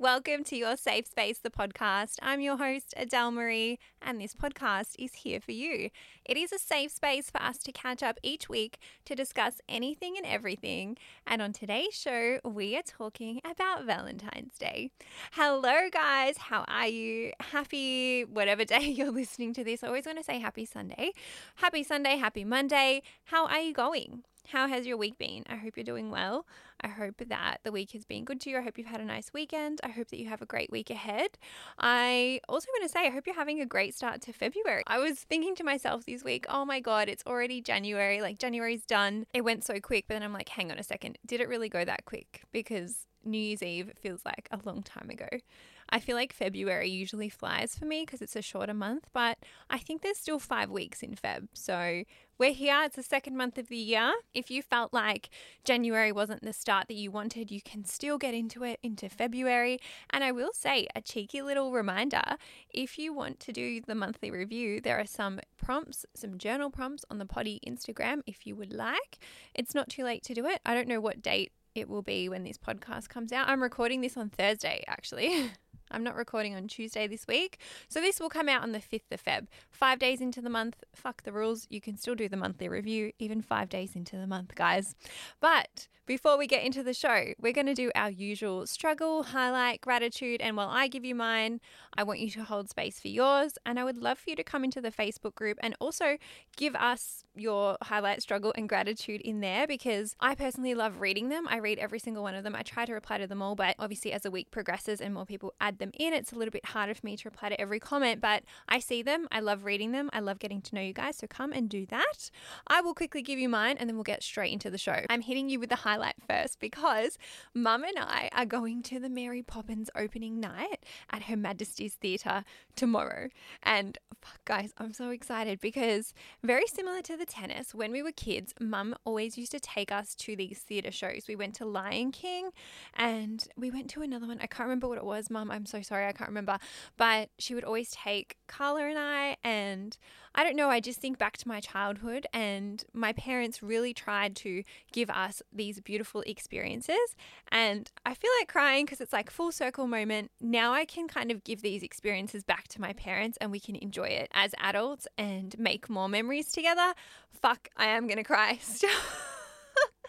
Welcome to Your Safe Space, the podcast. I'm your host, Adele Marie, and this podcast is here for you. It is a safe space for us to catch up each week to discuss anything and everything. And on today's show, we are talking about Valentine's Day. Hello, guys. How are you? Happy whatever day you're listening to this. I always want to say happy Sunday. Happy Sunday, happy Monday. How are you going? How has your week been? I hope you're doing well. I hope that the week has been good to you. I hope you've had a nice weekend. I hope that you have a great week ahead. I also want to say, I hope you're having a great start to February. I was thinking to myself this week, oh my God, it's already January. Like, January's done. It went so quick. But then I'm like, hang on a second. Did it really go that quick? Because New Year's Eve feels like a long time ago. I feel like February usually flies for me because it's a shorter month, but I think there's still five weeks in Feb. So we're here. It's the second month of the year. If you felt like January wasn't the start that you wanted, you can still get into it into February. And I will say a cheeky little reminder if you want to do the monthly review, there are some prompts, some journal prompts on the potty Instagram if you would like. It's not too late to do it. I don't know what date it will be when this podcast comes out. I'm recording this on Thursday, actually. I'm not recording on Tuesday this week. So this will come out on the 5th of Feb. Five days into the month, fuck the rules. You can still do the monthly review, even five days into the month, guys. But before we get into the show, we're going to do our usual struggle, highlight, gratitude. And while I give you mine, I want you to hold space for yours. And I would love for you to come into the Facebook group and also give us your highlight, struggle, and gratitude in there because I personally love reading them. I read every single one of them. I try to reply to them all, but obviously, as the week progresses and more people add them in. It's a little bit harder for me to reply to every comment, but I see them. I love reading them. I love getting to know you guys. So come and do that. I will quickly give you mine and then we'll get straight into the show. I'm hitting you with the highlight first because mum and I are going to the Mary Poppins opening night at Her Majesty's Theatre tomorrow. And fuck, guys, I'm so excited because very similar to the tennis, when we were kids, mum always used to take us to these theatre shows. We went to Lion King and we went to another one. I can't remember what it was, mum. I'm so sorry, I can't remember. But she would always take Carla and I, and I don't know, I just think back to my childhood, and my parents really tried to give us these beautiful experiences. And I feel like crying because it's like full circle moment. Now I can kind of give these experiences back to my parents, and we can enjoy it as adults and make more memories together. Fuck, I am gonna cry.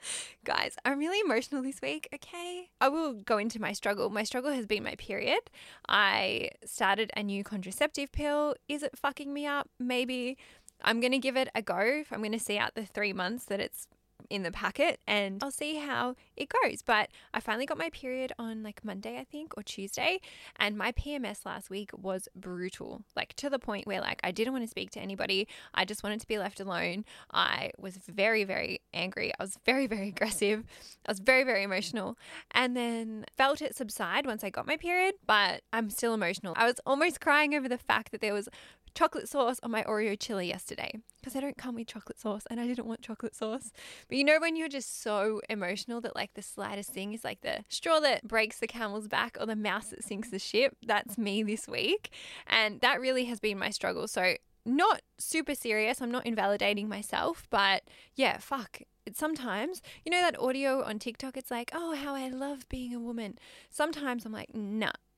Guys, I'm really emotional this week, okay? I will go into my struggle. My struggle has been my period. I started a new contraceptive pill. Is it fucking me up? Maybe. I'm going to give it a go. I'm going to see out the three months that it's in the packet and I'll see how it goes. But I finally got my period on like Monday, I think, or Tuesday. And my PMS last week was brutal, like to the point where like I didn't want to speak to anybody. I just wanted to be left alone. I was very, very angry. I was very, very aggressive. I was very, very emotional. And then felt it subside once I got my period, but I'm still emotional. I was almost crying over the fact that there was chocolate sauce on my Oreo chili yesterday because I don't come with chocolate sauce and I didn't want chocolate sauce. But you know, when you're just so emotional that like the slightest thing is like the straw that breaks the camel's back or the mouse that sinks the ship, that's me this week. And that really has been my struggle. So, not super serious. I'm not invalidating myself, but yeah, fuck sometimes, you know, that audio on TikTok, it's like, oh, how I love being a woman. Sometimes I'm like, nah.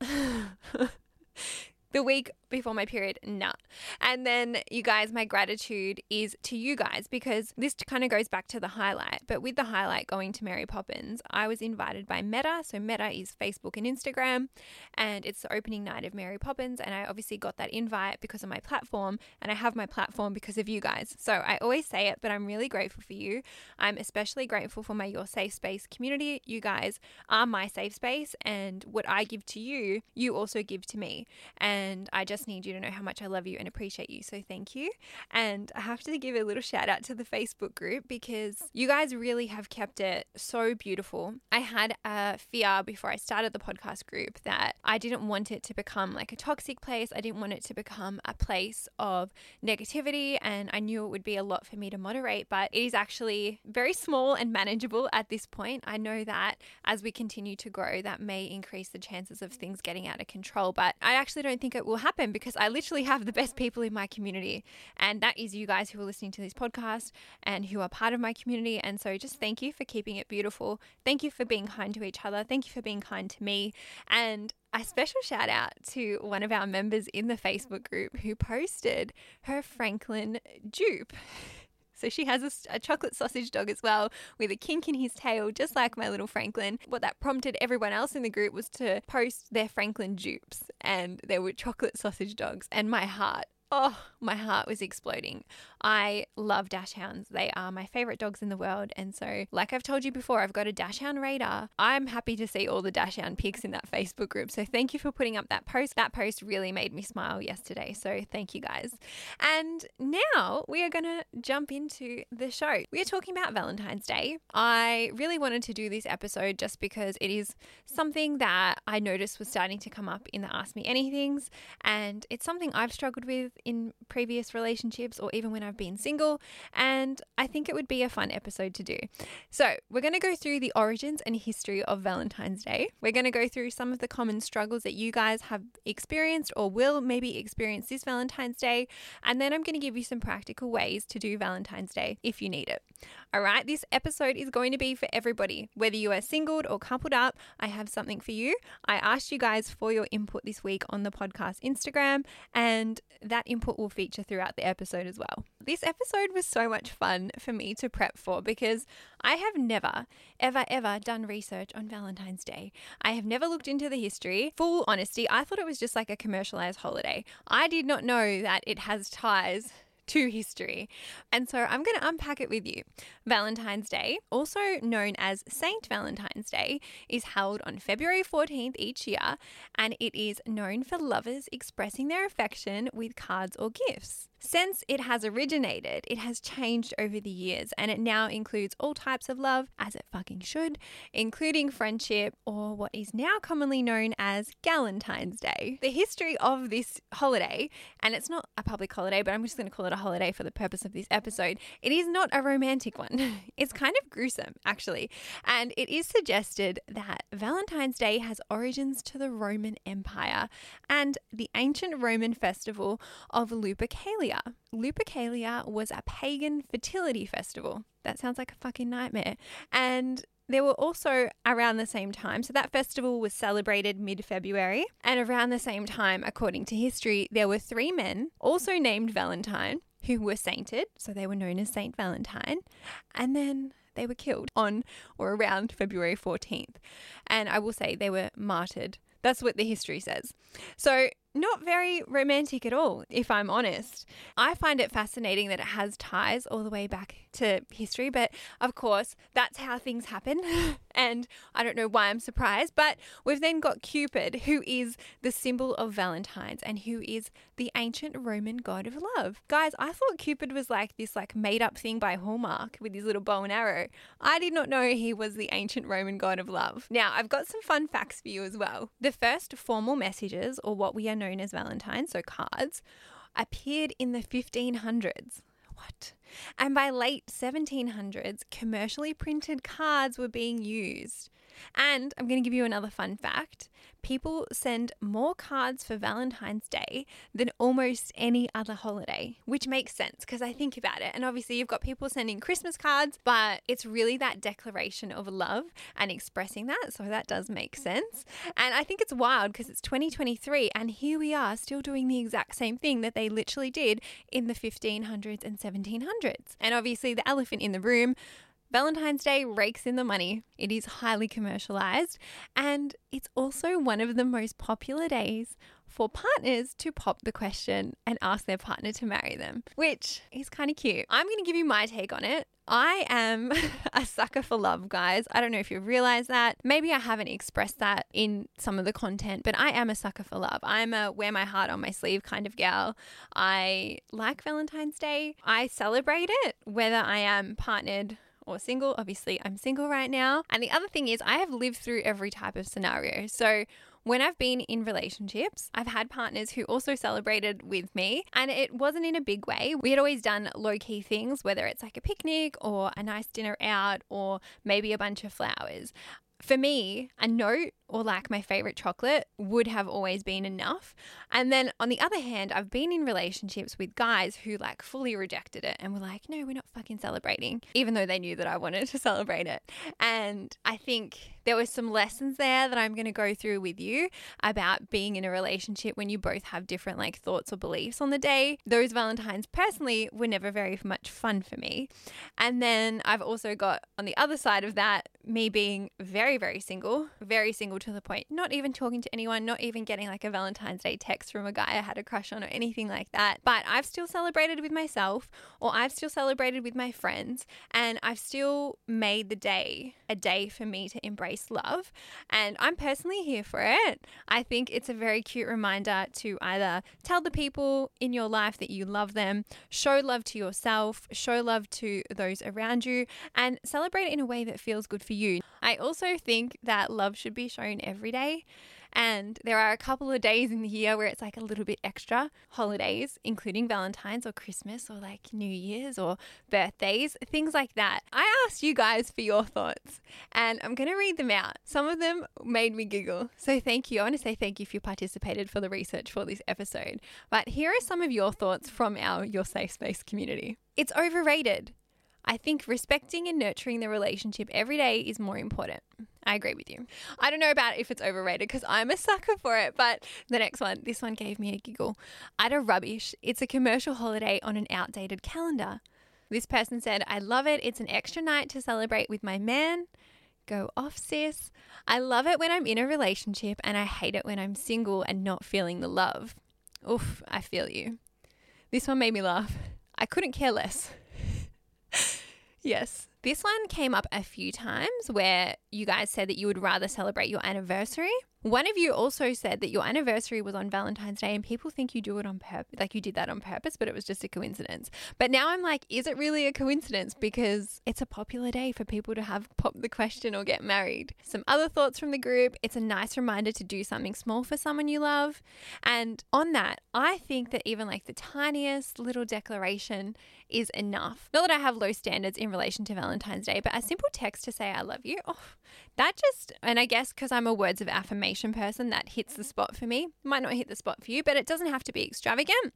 the week before my period, nah. And then, you guys, my gratitude is to you guys because this kind of goes back to the highlight. But with the highlight going to Mary Poppins, I was invited by Meta. So, Meta is Facebook and Instagram, and it's the opening night of Mary Poppins. And I obviously got that invite because of my platform, and I have my platform because of you guys. So, I always say it, but I'm really grateful for you. I'm especially grateful for my Your Safe Space community. You guys are my safe space, and what I give to you, you also give to me. And And I just need you to know how much I love you and appreciate you. So thank you. And I have to give a little shout out to the Facebook group because you guys really have kept it so beautiful. I had a fear before I started the podcast group that I didn't want it to become like a toxic place. I didn't want it to become a place of negativity. And I knew it would be a lot for me to moderate, but it is actually very small and manageable at this point. I know that as we continue to grow, that may increase the chances of things getting out of control. But I actually don't think it will happen because I literally have the best people in my community. And that is you guys who are listening to this podcast and who are part of my community. And so just thank you for keeping it beautiful. Thank you for being kind to each other. Thank you for being kind to me. And a special shout out to one of our members in the Facebook group who posted her Franklin dupe. So she has a, a, chocolate sausage dog as well with a kink in his tail, just like my little Franklin. What that prompted everyone else in the group was to post their Franklin dupes, and there were chocolate sausage dogs. And my heart Oh, my heart was exploding. I love dachshunds. They are my favorite dogs in the world. And so, like I've told you before, I've got a dachshund radar. I'm happy to see all the dachshund pics in that Facebook group. So, thank you for putting up that post. That post really made me smile yesterday. So, thank you guys. And now we are going to jump into the show. We are talking about Valentine's Day. I really wanted to do this episode just because it is something that I noticed was starting to come up in the Ask Me Anythings. And it's something I've struggled with in previous relationships or even when I've been single, and I think it would be a fun episode to do. So, we're going to go through the origins and history of Valentine's Day. We're going to go through some of the common struggles that you guys have experienced or will maybe experience this Valentine's Day, and then I'm going to give you some practical ways to do Valentine's Day if you need it. All right, this episode is going to be for everybody. Whether you are singled or coupled up, I have something for you. I asked you guys for your input this week on the podcast Instagram, and that input will feature throughout the episode as well. This episode was so much fun for me to prep for because I have never, ever, ever done research on Valentine's Day. I have never looked into the history. Full honesty, I thought it was just like a commercialized holiday. I did not know that it has ties to history. And so I'm going to unpack it with you. Valentine's Day, also known as Saint Valentine's Day, is held on February 14th each year, and it is known for lovers expressing their affection with cards or gifts. Since it has originated, it has changed over the years and it now includes all types of love, as it fucking should, including friendship or what is now commonly known as Galentine's Day. The history of this holiday, and it's not a public holiday, but I'm just going to call it a holiday for the purpose of this episode, it is not a romantic one. It's kind of gruesome, actually. And it is suggested that Valentine's Day has origins to the Roman Empire and the ancient Roman festival of Lupercalia Lupercalia. was a pagan fertility festival. That sounds like a fucking nightmare. And there were also around the same time, so that festival was celebrated mid February. And around the same time, according to history, there were three men, also named Valentine, who were sainted. So they were known as Saint Valentine. And then they were killed on or around February 14th. And I will say they were martyred. That's what the history says. So not very romantic at all, if I'm honest. I find it fascinating that it has ties all the way back to history, but of course, that's how things happen. and I don't know why I'm surprised, but we've then got Cupid, who is the symbol of Valentine's and who is the ancient Roman god of love. Guys, I thought Cupid was like this like made up thing by Hallmark with his little bow and arrow. I did not know he was the ancient Roman god of love. Now, I've got some fun facts for you as well. The first formal messages, or what we are known as Valentine, so cards, appeared in the 1500s. What? And by late 1700s, commercially printed cards were being used. And I'm going to give you another fun fact people send more cards for Valentine's Day than almost any other holiday, which makes sense because I think about it. And obviously, you've got people sending Christmas cards, but it's really that declaration of love and expressing that. So that does make sense. And I think it's wild because it's 2023 and here we are still doing the exact same thing that they literally did in the 1500s and 1700s. And obviously, the elephant in the room Valentine's Day rakes in the money. It is highly commercialized and it's also one of the most popular days for partners to pop the question and ask their partner to marry them, which is kind of cute. I'm going to give you my take on it. I am a sucker for love, guys. I don't know if you realize that. Maybe I haven't expressed that in some of the content, but I am a sucker for love. I'm a wear my heart on my sleeve kind of gal. I like Valentine's Day. I celebrate it, whether I am partnered or single. Obviously, I'm single right now. And the other thing is, I have lived through every type of scenario. So, when I've been in relationships, I've had partners who also celebrated with me, and it wasn't in a big way. We had always done low key things, whether it's like a picnic or a nice dinner out or maybe a bunch of flowers. For me, a note or like my favorite chocolate would have always been enough. And then on the other hand, I've been in relationships with guys who like fully rejected it and were like, no, we're not fucking celebrating, even though they knew that I wanted to celebrate it. And I think there were some lessons there that I'm going to go through with you about being in a relationship when you both have different like thoughts or beliefs on the day. Those Valentines personally were never very much fun for me. And then I've also got on the other side of that, me being very, very single, very single to the point, not even talking to anyone, not even getting like a Valentine's Day text from a guy I had a crush on or anything like that. But I've still celebrated with myself or I've still celebrated with my friends and I've still made the day a day for me to embrace love. And I'm personally here for it. I think it's a very cute reminder to either tell the people in your life that you love them, show love to yourself, show love to those around you, and celebrate it in a way that feels good for you. I also think that love should be shown every day. And there are a couple of days in the year where it's like a little bit extra holidays, including Valentine's or Christmas or like New Year's or birthdays, things like that. I asked you guys for your thoughts and I'm going to read them out. Some of them made me giggle. So thank you. I want to say thank you if you participated for the research for this episode. But here are some of your thoughts from our Your Safe Space community. It's overrated. I think respecting and nurturing the relationship every day is more important. I agree with you. I don't know about if it's overrated because I'm a sucker for it, but the next one, this one gave me a giggle. Utter rubbish. It's a commercial holiday on an outdated calendar. This person said, I love it. It's an extra night to celebrate with my man. Go off, sis. I love it when I'm in a relationship and I hate it when I'm single and not feeling the love. Oof, I feel you. This one made me laugh. I couldn't care less. Yes. This one came up a few times where you guys said that you would rather celebrate your anniversary one of you also said that your anniversary was on Valentine's Day and people think you do it on purpose, like you did that on purpose, but it was just a coincidence. But now I'm like, is it really a coincidence? Because it's a popular day for people to have pop the question or get married. Some other thoughts from the group it's a nice reminder to do something small for someone you love. And on that, I think that even like the tiniest little declaration is enough. Not that I have low standards in relation to Valentine's Day, but a simple text to say, I love you, oh, that just, and I guess because I'm a words of affirmation person, that hits the mm-hmm. spot for me. Might not hit the spot for you, but it doesn't have to be extravagant.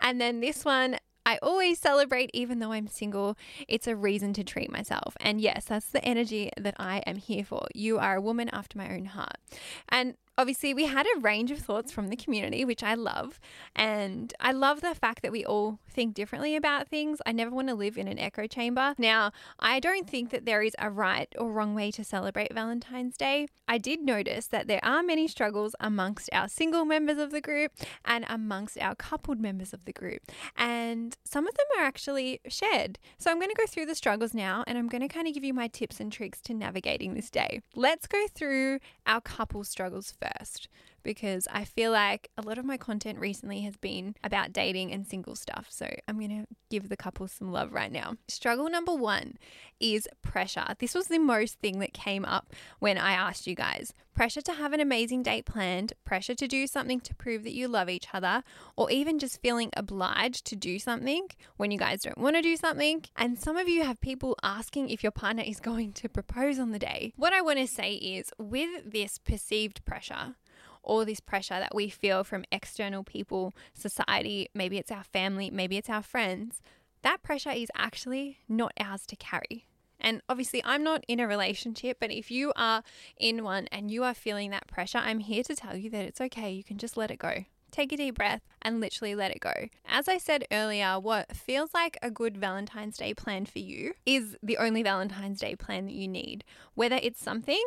And then this one, I always celebrate, even though I'm single. It's a reason to treat myself. And yes, that's the energy that I am here for. You are a woman after my own heart. And obviously, we had a range of thoughts from the community, which I love. And I love the fact that we all think differently about things. I never want to live in an echo chamber. Now, I don't think that there is a right or wrong way to celebrate Valentine's Day. I did notice that there are many struggles amongst our single members of the group and amongst our coupled members of the group. And some of them are actually shared. So I'm going to go through the struggles now and I'm going to kind of give you my tips and tricks to navigating this day. Let's go through our couple struggles first because I feel like a lot of my content recently has been about dating and single stuff. So I'm going to give the couple some love right now. Struggle number one is pressure. This was the most thing that came up when I asked you guys pressure to have an amazing date planned, pressure to do something to prove that you love each other, or even just feeling obliged to do something when you guys don't want to do something. And some of you have people asking if your partner is going to propose on the day. What I want to say is with this perceived pressure, all this pressure that we feel from external people, society, maybe it's our family, maybe it's our friends, that pressure is actually not ours to carry. And obviously, I'm not in a relationship, but if you are in one and you are feeling that pressure, I'm here to tell you that it's okay. You can just let it go. Take a deep breath, and literally let it go. As I said earlier, what feels like a good Valentine's Day plan for you is the only Valentine's Day plan that you need. Whether it's something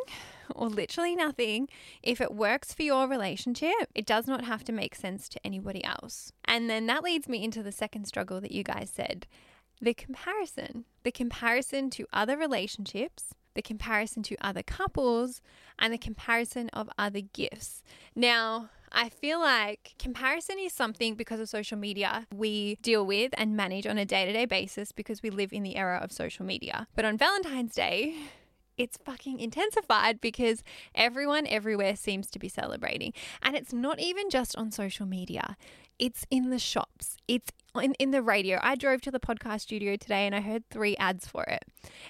or literally nothing, if it works for your relationship, it does not have to make sense to anybody else. And then that leads me into the second struggle that you guys said the comparison. The comparison to other relationships the comparison to other couples, and the comparison of other gifts. Now, I feel like comparison is something because of social media we deal with and manage on a day to day basis because we live in the era of social media. But on Valentine's Day, it's fucking intensified because everyone everywhere seems to be celebrating. And it's not even just on social media, it's in the shops, it's in, in the radio. I drove to the podcast studio today and I heard three ads for it.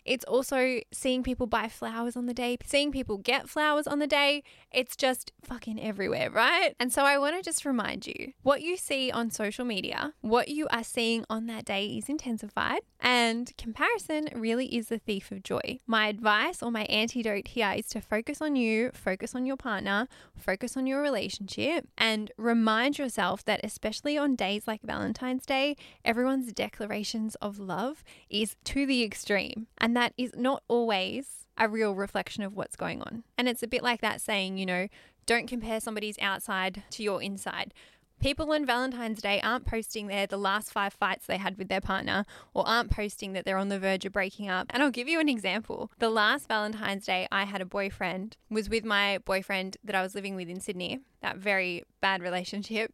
It's also seeing people buy flowers on the day, seeing people get flowers on the day. It's just fucking everywhere, right? And so I want to just remind you what you see on social media, what you are seeing on that day is intensified, and comparison really is the thief of joy. My advice or my antidote here is to focus on you, focus on your partner, focus on your relationship, and remind yourself that, especially on days like Valentine's Day, everyone's declarations of love is to the extreme, and that is not always a real reflection of what's going on. And it's a bit like that saying, you know, don't compare somebody's outside to your inside. People on Valentine's Day aren't posting there the last five fights they had with their partner or aren't posting that they're on the verge of breaking up. And I'll give you an example. The last Valentine's Day I had a boyfriend was with my boyfriend that I was living with in Sydney, that very bad relationship.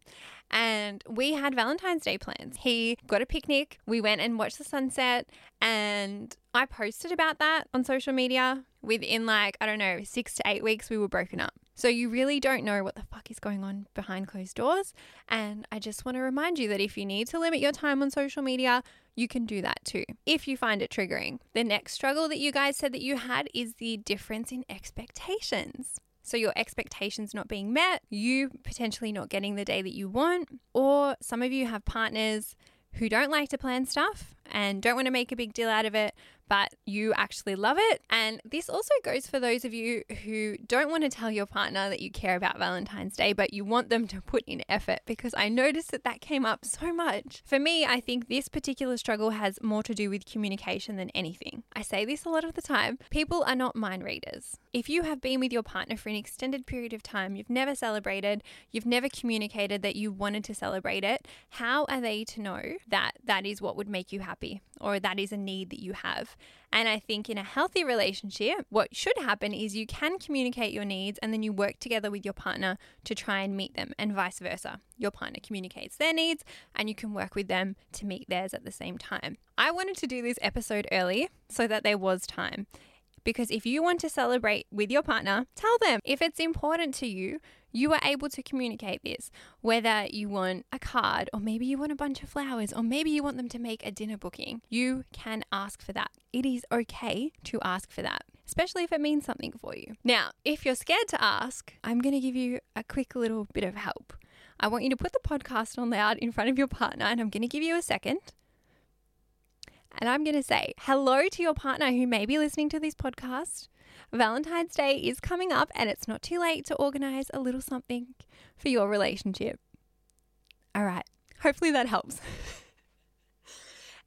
And we had Valentine's Day plans. He got a picnic, we went and watched the sunset, and I posted about that on social media. Within like, I don't know, six to eight weeks, we were broken up. So you really don't know what the fuck is going on behind closed doors. And I just want to remind you that if you need to limit your time on social media, you can do that too if you find it triggering. The next struggle that you guys said that you had is the difference in expectations. So, your expectations not being met, you potentially not getting the day that you want, or some of you have partners who don't like to plan stuff and don't want to make a big deal out of it, but you actually love it. And this also goes for those of you who don't want to tell your partner that you care about Valentine's Day, but you want them to put in effort because I noticed that that came up so much. For me, I think this particular struggle has more to do with communication than anything. I say this a lot of the time people are not mind readers. If you have been with your partner for an extended period of time, you've never celebrated, you've never communicated that you wanted to celebrate it, how are they to know that that is what would make you happy or that is a need that you have? And I think in a healthy relationship, what should happen is you can communicate your needs and then you work together with your partner to try and meet them, and vice versa. Your partner communicates their needs and you can work with them to meet theirs at the same time. I wanted to do this episode early so that there was time. Because if you want to celebrate with your partner, tell them. If it's important to you, you are able to communicate this. Whether you want a card, or maybe you want a bunch of flowers, or maybe you want them to make a dinner booking, you can ask for that. It is okay to ask for that, especially if it means something for you. Now, if you're scared to ask, I'm going to give you a quick little bit of help. I want you to put the podcast on loud in front of your partner, and I'm going to give you a second. And I'm going to say hello to your partner who may be listening to this podcast. Valentine's Day is coming up, and it's not too late to organize a little something for your relationship. All right, hopefully that helps.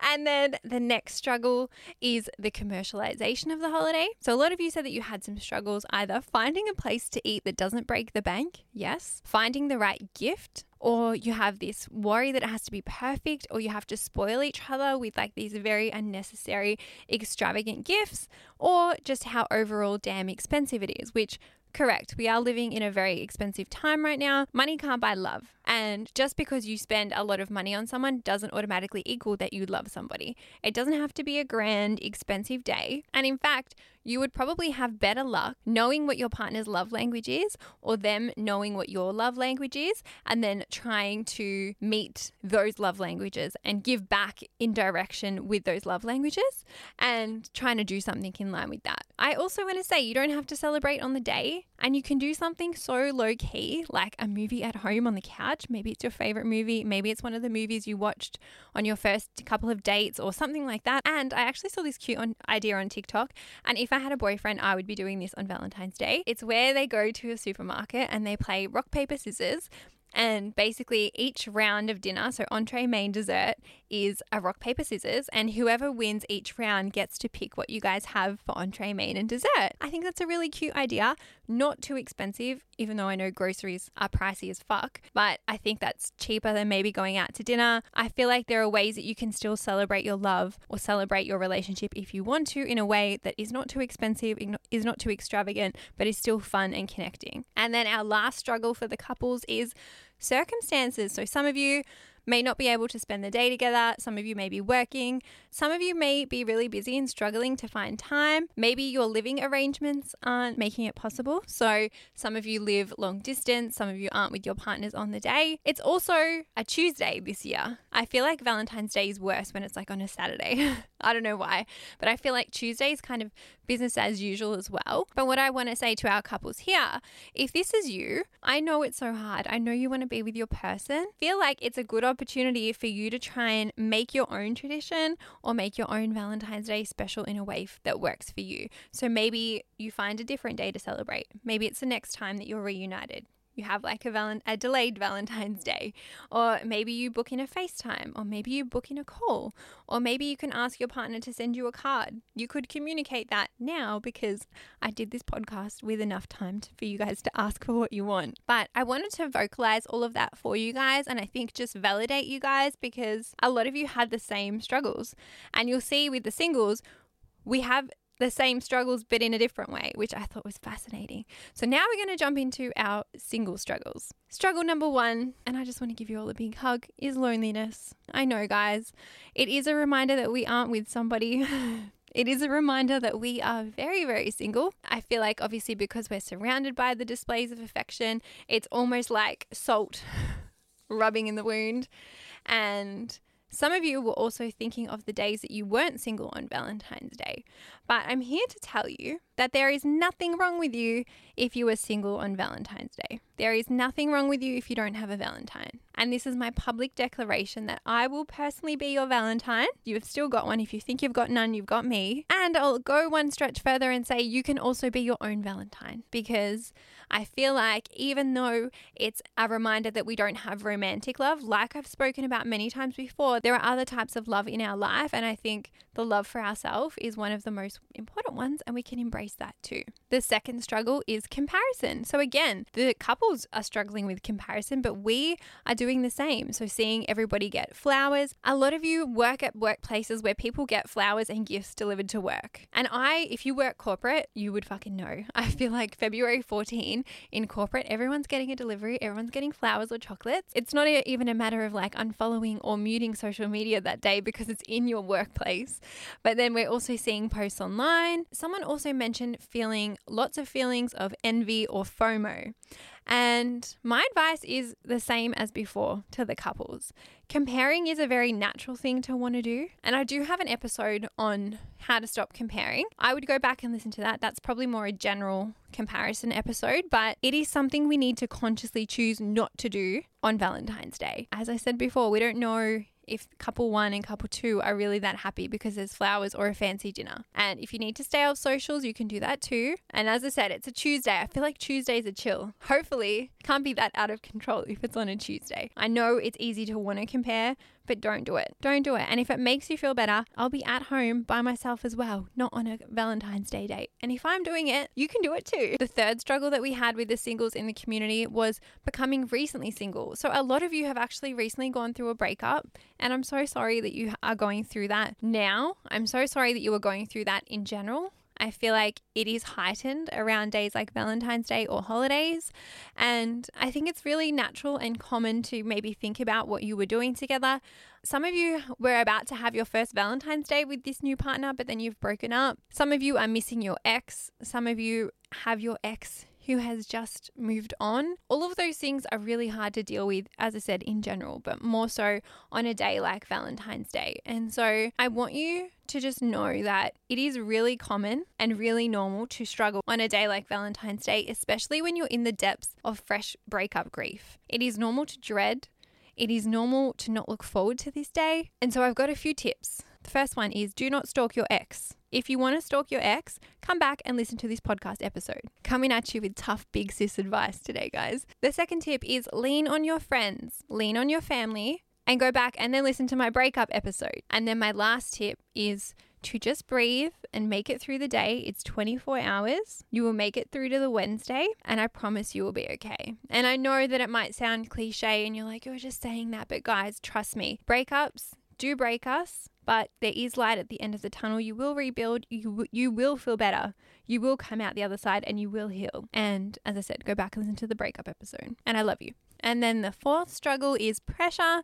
And then the next struggle is the commercialization of the holiday. So, a lot of you said that you had some struggles either finding a place to eat that doesn't break the bank, yes, finding the right gift, or you have this worry that it has to be perfect, or you have to spoil each other with like these very unnecessary, extravagant gifts, or just how overall damn expensive it is, which Correct. We are living in a very expensive time right now. Money can't buy love. And just because you spend a lot of money on someone doesn't automatically equal that you love somebody. It doesn't have to be a grand, expensive day. And in fact, you would probably have better luck knowing what your partner's love language is or them knowing what your love language is and then trying to meet those love languages and give back in direction with those love languages and trying to do something in line with that. I also want to say you don't have to celebrate on the day and you can do something so low key like a movie at home on the couch. Maybe it's your favorite movie, maybe it's one of the movies you watched on your first couple of dates or something like that. And I actually saw this cute on, idea on TikTok and if I had a boyfriend, I would be doing this on Valentine's Day. It's where they go to a supermarket and they play rock, paper, scissors And basically, each round of dinner, so entree, main, dessert, is a rock, paper, scissors. And whoever wins each round gets to pick what you guys have for entree, main, and dessert. I think that's a really cute idea. Not too expensive, even though I know groceries are pricey as fuck. But I think that's cheaper than maybe going out to dinner. I feel like there are ways that you can still celebrate your love or celebrate your relationship if you want to in a way that is not too expensive, is not too extravagant, but is still fun and connecting. And then our last struggle for the couples is circumstances. So some of you may not be able to spend the day together. Some of you may be working. Some of you may be really busy and struggling to find time. Maybe your living arrangements aren't making it possible. So some of you live long distance. Some of you aren't with your partners on the day. It's also a Tuesday this year. I feel like Valentine's Day is worse when it's like on a Saturday. I don't know why, but I feel like Tuesday is kind of business as usual as well. But what I want to say to our couples here, if this is you, I know it's so hard. I know you want to be with your person. Feel like it's a good opportunity for you to try and make your own tradition or make your own Valentine's Day special in a way that works for you. So maybe you find a different day to celebrate. Maybe it's the next time that you're reunited you have like a, val- a delayed Valentine's Day, or maybe you book in a FaceTime, or maybe you book in a call, or maybe you can ask your partner to send you a card. You could communicate that now because I did this podcast with enough time to, for you guys to ask for what you want. But I wanted to vocalize all of that for you guys, and I think just validate you guys because a lot of you had the same struggles. And you'll see with the singles, we have the same struggles but in a different way, which I thought was fascinating. So now we're going to jump into our single struggles. Struggle number one, and I just want to give you all a big hug, is loneliness. I know, guys, it is a reminder that we aren't with somebody. It is a reminder that we are very, very single. I feel like, obviously, because we're surrounded by the displays of affection, it's almost like salt rubbing in the wound. And some of you were also thinking of the days that you weren't single on Valentine's Day, but I'm here to tell you that there is nothing wrong with you if you are single on Valentine's Day. There is nothing wrong with you if you don't have a Valentine. And this is my public declaration that I will personally be your Valentine. You have still got one. If you think you've got none, you've got me. And I'll go one stretch further and say you can also be your own Valentine because I feel like even though it's a reminder that we don't have romantic love, like I've spoken about many times before, there are other types of love in our life. And I think the love for ourselves is one of the most important ones, and we can embrace that too. The second struggle is comparison. So, again, the couples are struggling with comparison, but we are doing the same. So, seeing everybody get flowers. A lot of you work at workplaces where people get flowers and gifts delivered to work. And I, if you work corporate, you would fucking know. I feel like February 14 in corporate, everyone's getting a delivery, everyone's getting flowers or chocolates. It's not even a matter of like unfollowing or muting social media that day because it's in your workplace. But then we're also seeing posts online. Someone also mentioned feeling lots of feelings of envy or FOMO. And my advice is the same as before to the couples. Comparing is a very natural thing to want to do. And I do have an episode on how to stop comparing. I would go back and listen to that. That's probably more a general comparison episode, but it is something we need to consciously choose not to do on Valentine's Day. As I said before, we don't know if couple one and couple two are really that happy because there's flowers or a fancy dinner. And if you need to stay off socials, you can do that too. And as I said, it's a Tuesday. I feel like Tuesdays are chill. Hopefully, can't be that out of control if it's on a Tuesday. I know it's easy to want to compare, but don't do it. Don't do it. And if it makes you feel better, I'll be at home by myself as well, not on a Valentine's Day date. And if I'm doing it, you can do it too. The third struggle that we had with the singles in the community was becoming recently single. So a lot of you have actually recently gone through a breakup, and I'm so sorry that you are going through that now. I'm so sorry that you are going through that in general. I feel like it is heightened around days like Valentine's Day or holidays. And I think it's really natural and common to maybe think about what you were doing together. Some of you were about to have your first Valentine's Day with this new partner, but then you've broken up. Some of you are missing your ex. Some of you have your ex who has just moved on. All of those things are really hard to deal with, as I said, in general, but more so on a day like Valentine's Day. And so I want you to just know that it is really common and really normal to struggle on a day like Valentine's Day, especially when you're in the depths of fresh breakup grief. It is normal to dread. It is normal to not look forward to this day. And so I've got a few tips The first one is do not stalk your ex. If you want to stalk your ex, come back and listen to this podcast episode. Coming at you with tough big sis advice today, guys. The second tip is lean on your friends, lean on your family, and go back and then listen to my breakup episode. And then my last tip is to just breathe and make it through the day. It's 24 hours. You will make it through to the Wednesday, and I promise you will be okay. And I know that it might sound cliche and you're like, you're just saying that, but guys, trust me, breakups do break us, but there is light at the end of the tunnel. You will rebuild, you, you will feel better. You will come out the other side and you will heal. And as I said, go back and listen to the breakup episode. And I love you. And then the fourth struggle is pressure.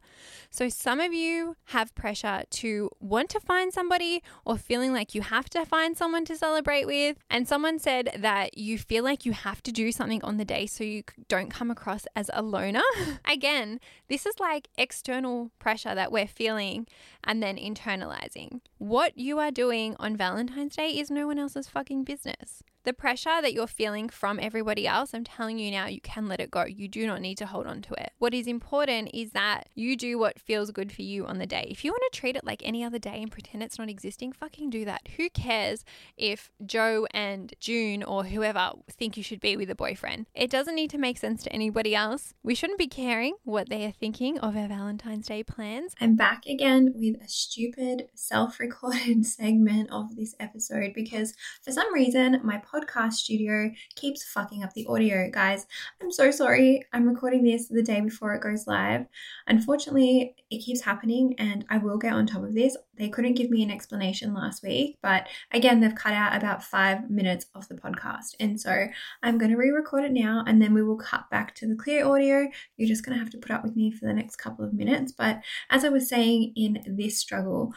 So some of you have pressure to want to find somebody or feeling like you have to find someone to celebrate with. And someone said that you feel like you have to do something on the day so you don't come across as a loner. Again, this is like external pressure that we're feeling and then internalizing. What you are doing on Valentine's Day is no one else's fucking business. The pressure that you're feeling from everybody else, I'm telling you now, you can let it go. You do not need to hold on to it. What is important is that you do what feels good for you on the day. If you want to treat it like any other day and pretend it's not existing, fucking do that. Who cares if Joe and June or whoever think you should be with a boyfriend? It doesn't need to make sense to anybody else. We shouldn't be caring what they are thinking of our Valentine's Day plans. I'm back again with a stupid self recorded segment of this episode because for some reason my podcast studio keeps fucking up the audio. Guys, I'm so sorry. I'm recording this the day before it goes live. Unfortunately, it keeps happening and I will get on top of this. They couldn't give me an explanation last week, but again, they've cut out about five minutes of the podcast. And so I'm going to re record it now and then we will cut back to the clear audio. You're just going to have to put up with me for the next couple of minutes. But as I was saying in this struggle,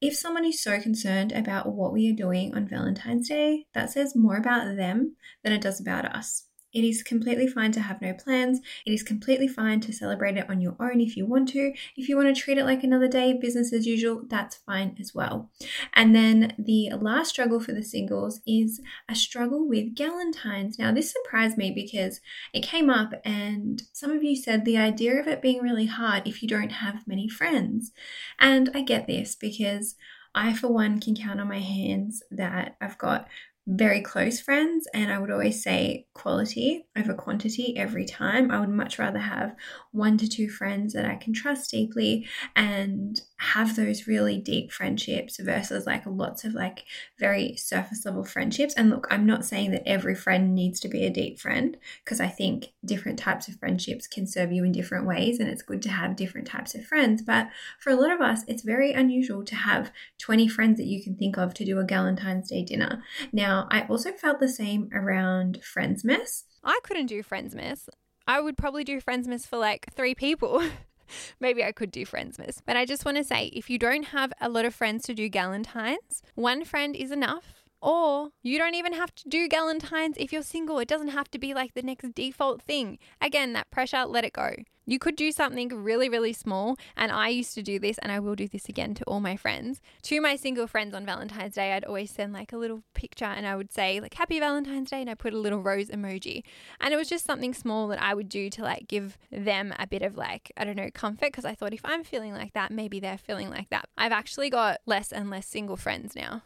if someone is so concerned about what we are doing on Valentine's Day, that says more about them than it does about us. It is completely fine to have no plans. It is completely fine to celebrate it on your own if you want to. If you want to treat it like another day, business as usual, that's fine as well. And then the last struggle for the singles is a struggle with Galentine's. Now, this surprised me because it came up, and some of you said the idea of it being really hard if you don't have many friends. And I get this because I, for one, can count on my hands that I've got very close friends, and I would always say quality over quantity every time. I would much rather have one to two friends that I can trust deeply and have those really deep friendships versus like lots of like very surface level friendships. And look, I'm not saying that every friend needs to be a deep friend because I think different types of friendships can serve you in different ways, and it's good to have different types of friends. But for a lot of us, it's very unusual to have 20 friends that you can think of to do a Valentine's Day dinner. Now, now, I also felt the same around Friendsmas. I couldn't do Friendsmas. I would probably do Friendsmas for like three people. Maybe I could do Friendsmas. But I just want to say if you don't have a lot of friends to do Galentine's, one friend is enough. Or you don't even have to do Galentine's if you're single. It doesn't have to be like the next default thing. Again, that pressure, let it go. You could do something really, really small. And I used to do this, and I will do this again to all my friends. To my single friends on Valentine's Day, I'd always send like a little picture and I would say, like, Happy Valentine's Day. And I put a little rose emoji. And it was just something small that I would do to like give them a bit of like, I don't know, comfort. Because I thought if I'm feeling like that, maybe they're feeling like that. I've actually got less and less single friends now.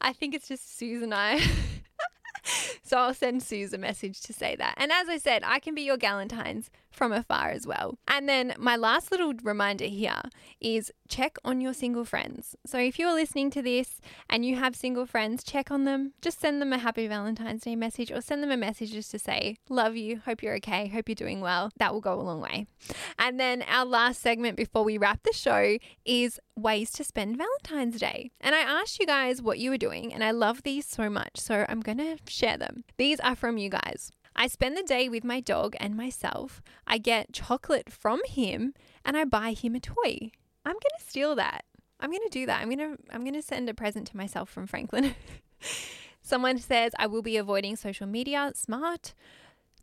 I think it's just Suze and I. so I'll send Suze a message to say that. And as I said, I can be your Galentine's from afar as well. And then my last little reminder here is check on your single friends. So if you're listening to this and you have single friends, check on them. Just send them a happy Valentine's Day message or send them a message just to say, love you, hope you're okay, hope you're doing well. That will go a long way. And then our last segment before we wrap the show is ways to spend Valentine's Day. And I asked you guys what you were doing, and I love these so much. So I'm going to share them. These are from you guys. I spend the day with my dog and myself. I get chocolate from him and I buy him a toy. I'm going to steal that. I'm going to do that. I'm going to I'm going to send a present to myself from Franklin. Someone says I will be avoiding social media. Smart.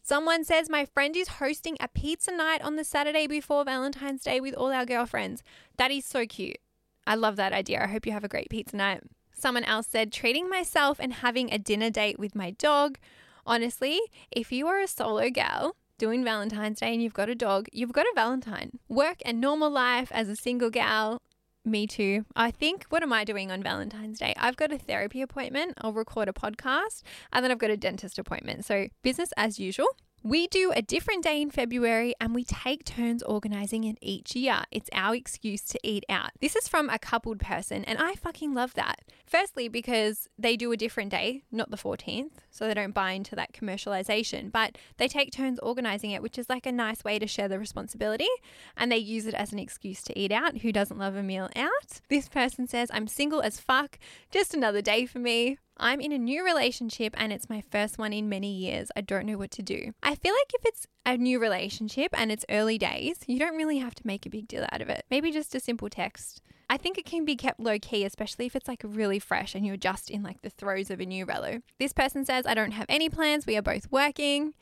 Someone says my friend is hosting a pizza night on the Saturday before Valentine's Day with all our girlfriends. That is so cute. I love that idea. I hope you have a great pizza night. Someone else said treating myself and having a dinner date with my dog. Honestly, if you are a solo gal doing Valentine's Day and you've got a dog, you've got a Valentine. Work and normal life as a single gal, Me too. I think, what am I doing on Valentine's Day? I've got a therapy appointment, I'll record a podcast, and then I've got a dentist appointment. So, business as usual. We do a different day in February and we take turns organizing it each year. It's our excuse to eat out. This is from a coupled person and I fucking love that. Firstly, because they do a different day, not the 14th, so they don't buy into that commercialization, but they take turns organizing it, which is like a nice way to share the responsibility and they use it as an excuse to eat out. Who doesn't love a meal out? This person says, I'm single as fuck, just another day for me. I'm in a new relationship and it's my first one in many years. I don't know what to do. I feel like if it's a new relationship and it's early days, you don't really have to make a big deal out of it. Maybe just a simple text. I think it can be kept low key, especially if it's like really fresh and you're just in like the throes of a new relo. This person says, I don't have any plans. We are both working.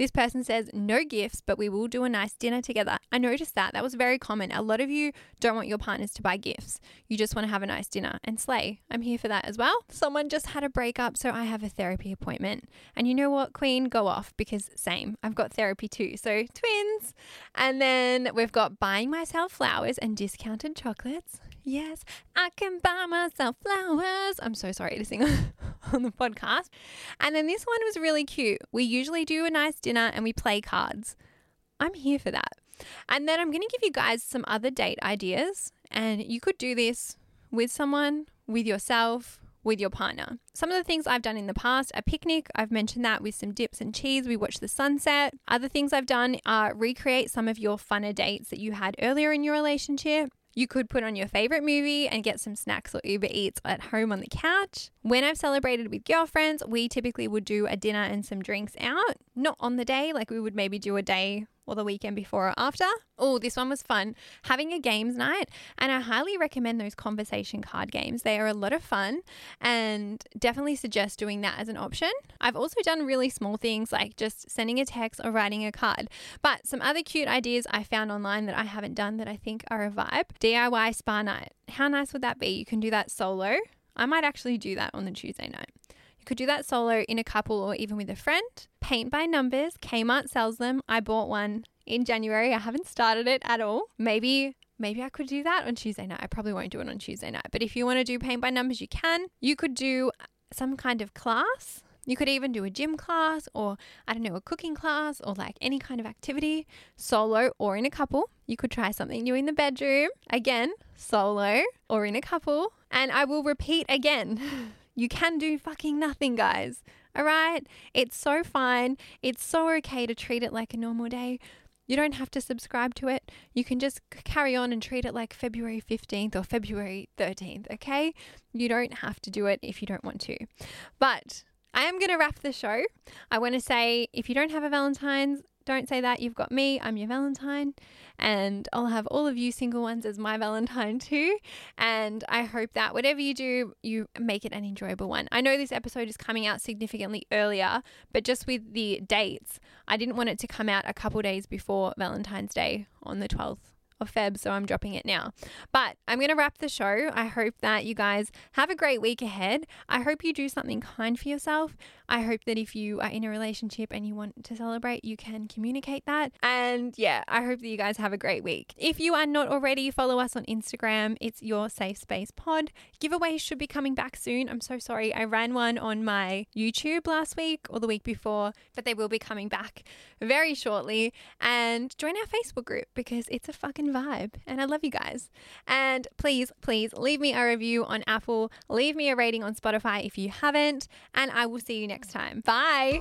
This person says, no gifts, but we will do a nice dinner together. I noticed that. That was very common. A lot of you don't want your partners to buy gifts. You just want to have a nice dinner and slay. I'm here for that as well. Someone just had a breakup, so I have a therapy appointment. And you know what, Queen? Go off because same. I've got therapy too. So twins. And then we've got buying myself flowers and discounted chocolates. Yes, I can buy myself flowers. I'm so sorry to sing on the podcast. And then this one was really cute. We usually do a nice dinner and we play cards. I'm here for that. And then I'm going to give you guys some other date ideas. And you could do this with someone, with yourself, with your partner. Some of the things I've done in the past, a picnic, I've mentioned that with some dips and cheese, we watch the sunset. Other things I've done are recreate some of your funner dates that you had earlier in your relationship. You could put on your favorite movie and get some snacks or Uber Eats at home on the couch. When I've celebrated with girlfriends, we typically would do a dinner and some drinks out, not on the day, like we would maybe do a day or the weekend before or after. Oh, this one was fun. Having a games night, and I highly recommend those conversation card games. They are a lot of fun and definitely suggest doing that as an option. I've also done really small things like just sending a text or writing a card. But some other cute ideas I found online that I haven't done that I think are a vibe DIY spa night. How nice would that be? You can do that solo. I might actually do that on the Tuesday night. You could do that solo in a couple or even with a friend. Paint by numbers. Kmart sells them. I bought one in January. I haven't started it at all. Maybe maybe I could do that on Tuesday night. I probably won't do it on Tuesday night. But if you want to do paint by numbers, you can. You could do some kind of class. You could even do a gym class or, I don't know, a cooking class or like any kind of activity, solo or in a couple. You could try something new in the bedroom, again, solo or in a couple. And I will repeat again you can do fucking nothing, guys. All right? It's so fine. It's so okay to treat it like a normal day. You don't have to subscribe to it. You can just carry on and treat it like February 15th or February 13th, okay? You don't have to do it if you don't want to. But I am going to wrap the show. I want to say if you don't have a Valentine's, don't say that. You've got me. I'm your Valentine. And I'll have all of you single ones as my Valentine too. And I hope that whatever you do, you make it an enjoyable one. I know this episode is coming out significantly earlier, but just with the dates, I didn't want it to come out a couple days before Valentine's Day on the 12th of Feb, so I'm dropping it now. But I'm going to wrap the show. I hope that you guys have a great week ahead. I hope you do something kind for yourself. I hope that if you are in a relationship and you want to celebrate, you can communicate that. And yeah, I hope that you guys have a great week. If you are not already, follow us on Instagram. It's your safe space pod. Giveaways should be coming back soon. I'm so sorry. I ran one on my YouTube last week or the week before, but they will be coming back very shortly. And join our Facebook group because it's a fucking vibe. And I love you guys. And please, please leave me a review on Apple, leave me a rating on Spotify if you haven't. And I will see you next time. Bye.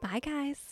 Bye, guys.